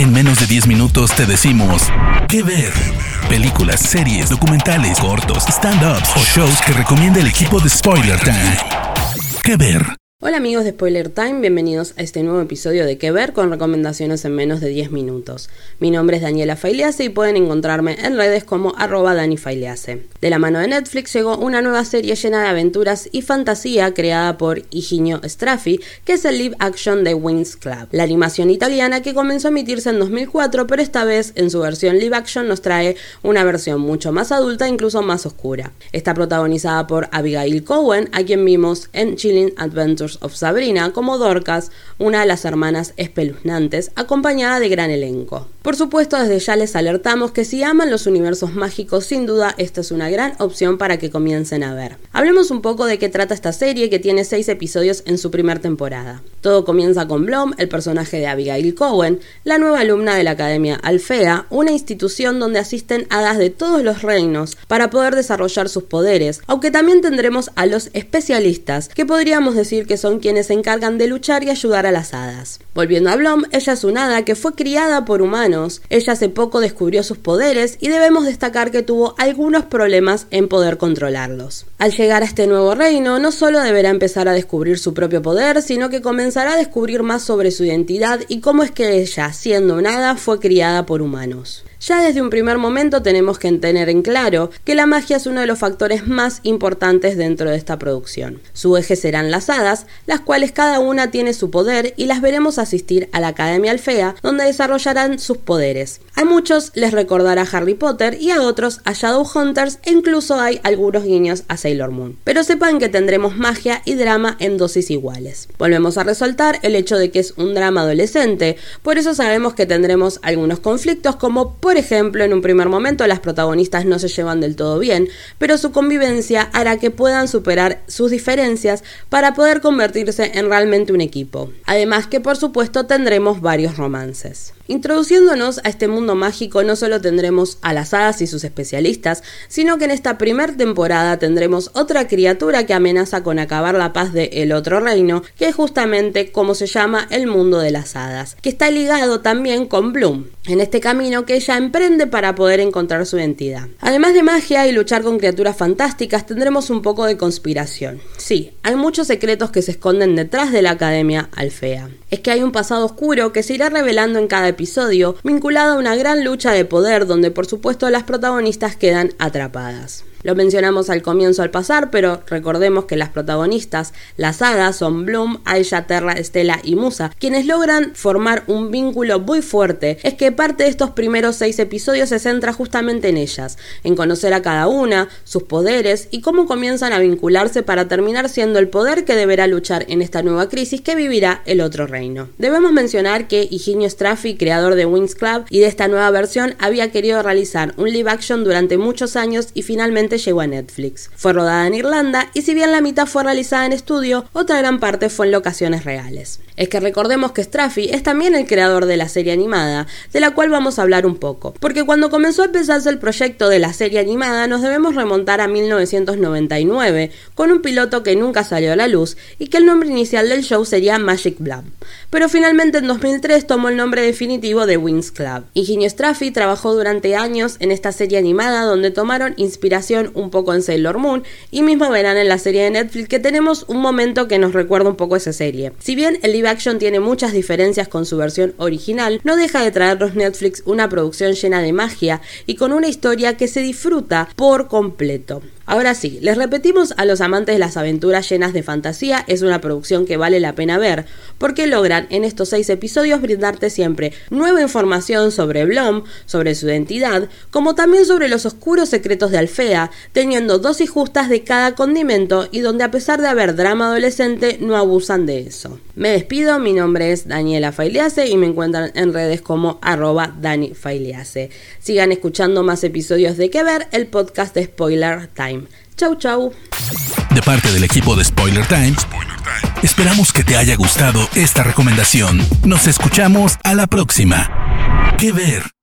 En menos de 10 minutos te decimos qué ver. Películas, series, documentales, cortos, stand-ups o shows que recomienda el equipo de Spoiler Time. ¿Qué ver? Hola amigos de Spoiler Time, bienvenidos a este nuevo episodio de Que Ver con recomendaciones en menos de 10 minutos. Mi nombre es Daniela Failease y pueden encontrarme en redes como arroba Dani De la mano de Netflix llegó una nueva serie llena de aventuras y fantasía creada por Higinio Straffi, que es el live action de Wings Club, la animación italiana que comenzó a emitirse en 2004, pero esta vez en su versión live action nos trae una versión mucho más adulta e incluso más oscura. Está protagonizada por Abigail Cowen, a quien vimos en Chilling Adventures of Sabrina como Dorcas, una de las hermanas espeluznantes, acompañada de gran elenco. Por supuesto, desde ya les alertamos que si aman los universos mágicos, sin duda esta es una gran opción para que comiencen a ver. Hablemos un poco de qué trata esta serie que tiene seis episodios en su primera temporada. Todo comienza con Blom, el personaje de Abigail Cowen, la nueva alumna de la Academia Alfea, una institución donde asisten hadas de todos los reinos para poder desarrollar sus poderes, aunque también tendremos a los especialistas, que podríamos decir que son quienes se encargan de luchar y ayudar a las hadas. Volviendo a Blom, ella es una hada que fue criada por humanos. Ella hace poco descubrió sus poderes y debemos destacar que tuvo algunos problemas en poder controlarlos. Al llegar a este nuevo reino, no solo deberá empezar a descubrir su propio poder, sino que comenzará a descubrir más sobre su identidad y cómo es que ella, siendo una hada, fue criada por humanos. Ya desde un primer momento tenemos que tener en claro que la magia es uno de los factores más importantes dentro de esta producción. Su eje serán las hadas, las cuales cada una tiene su poder y las veremos asistir a la Academia Alfea, donde desarrollarán sus poderes. A muchos les recordará Harry Potter y a otros a Shadowhunters e incluso hay algunos guiños a Sailor Moon. Pero sepan que tendremos magia y drama en dosis iguales. Volvemos a resaltar el hecho de que es un drama adolescente, por eso sabemos que tendremos algunos conflictos como ejemplo, en un primer momento las protagonistas no se llevan del todo bien, pero su convivencia hará que puedan superar sus diferencias para poder convertirse en realmente un equipo. Además que por supuesto tendremos varios romances. Introduciéndonos a este mundo mágico no solo tendremos a las hadas y sus especialistas, sino que en esta primera temporada tendremos otra criatura que amenaza con acabar la paz de El Otro Reino, que es justamente como se llama el mundo de las hadas, que está ligado también con Bloom, en este camino que ella emprende para poder encontrar su identidad. Además de magia y luchar con criaturas fantásticas, tendremos un poco de conspiración. Sí, hay muchos secretos que se esconden detrás de la Academia Alfea. Es que hay un pasado oscuro que se irá revelando en cada episodio vinculado a una gran lucha de poder donde por supuesto las protagonistas quedan atrapadas. Lo mencionamos al comienzo al pasar, pero recordemos que las protagonistas, las hadas, son Bloom, Aisha, Terra, Estela y Musa, quienes logran formar un vínculo muy fuerte. Es que parte de estos primeros seis episodios se centra justamente en ellas, en conocer a cada una, sus poderes y cómo comienzan a vincularse para terminar siendo el poder que deberá luchar en esta nueva crisis que vivirá el otro reino. Debemos mencionar que Higinio Straffi, creador de Wings Club y de esta nueva versión, había querido realizar un live action durante muchos años y finalmente llegó a Netflix. Fue rodada en Irlanda y si bien la mitad fue realizada en estudio, otra gran parte fue en locaciones reales. Es que recordemos que Straffi es también el creador de la serie animada, de la cual vamos a hablar un poco, porque cuando comenzó a empezarse el proyecto de la serie animada nos debemos remontar a 1999, con un piloto que nunca salió a la luz y que el nombre inicial del show sería Magic Blood. Pero finalmente en 2003 tomó el nombre definitivo de Wings Club. Ingenio Straffi trabajó durante años en esta serie animada donde tomaron inspiración un poco en Sailor Moon y mismo verán en la serie de Netflix que tenemos un momento que nos recuerda un poco esa serie. Si bien el live action tiene muchas diferencias con su versión original, no deja de traernos Netflix una producción llena de magia y con una historia que se disfruta por completo. Ahora sí, les repetimos a los amantes de las aventuras llenas de fantasía, es una producción que vale la pena ver, porque logran en estos seis episodios brindarte siempre nueva información sobre Blom, sobre su identidad, como también sobre los oscuros secretos de Alfea, teniendo dosis justas de cada condimento y donde a pesar de haber drama adolescente no abusan de eso. Me despido, mi nombre es Daniela Failease y me encuentran en redes como arroba Dani Sigan escuchando más episodios de Que Ver, el podcast de Spoiler Time. Chau, chau. De parte del equipo de Spoiler Time, esperamos que te haya gustado esta recomendación. Nos escuchamos a la próxima. ¿Qué ver?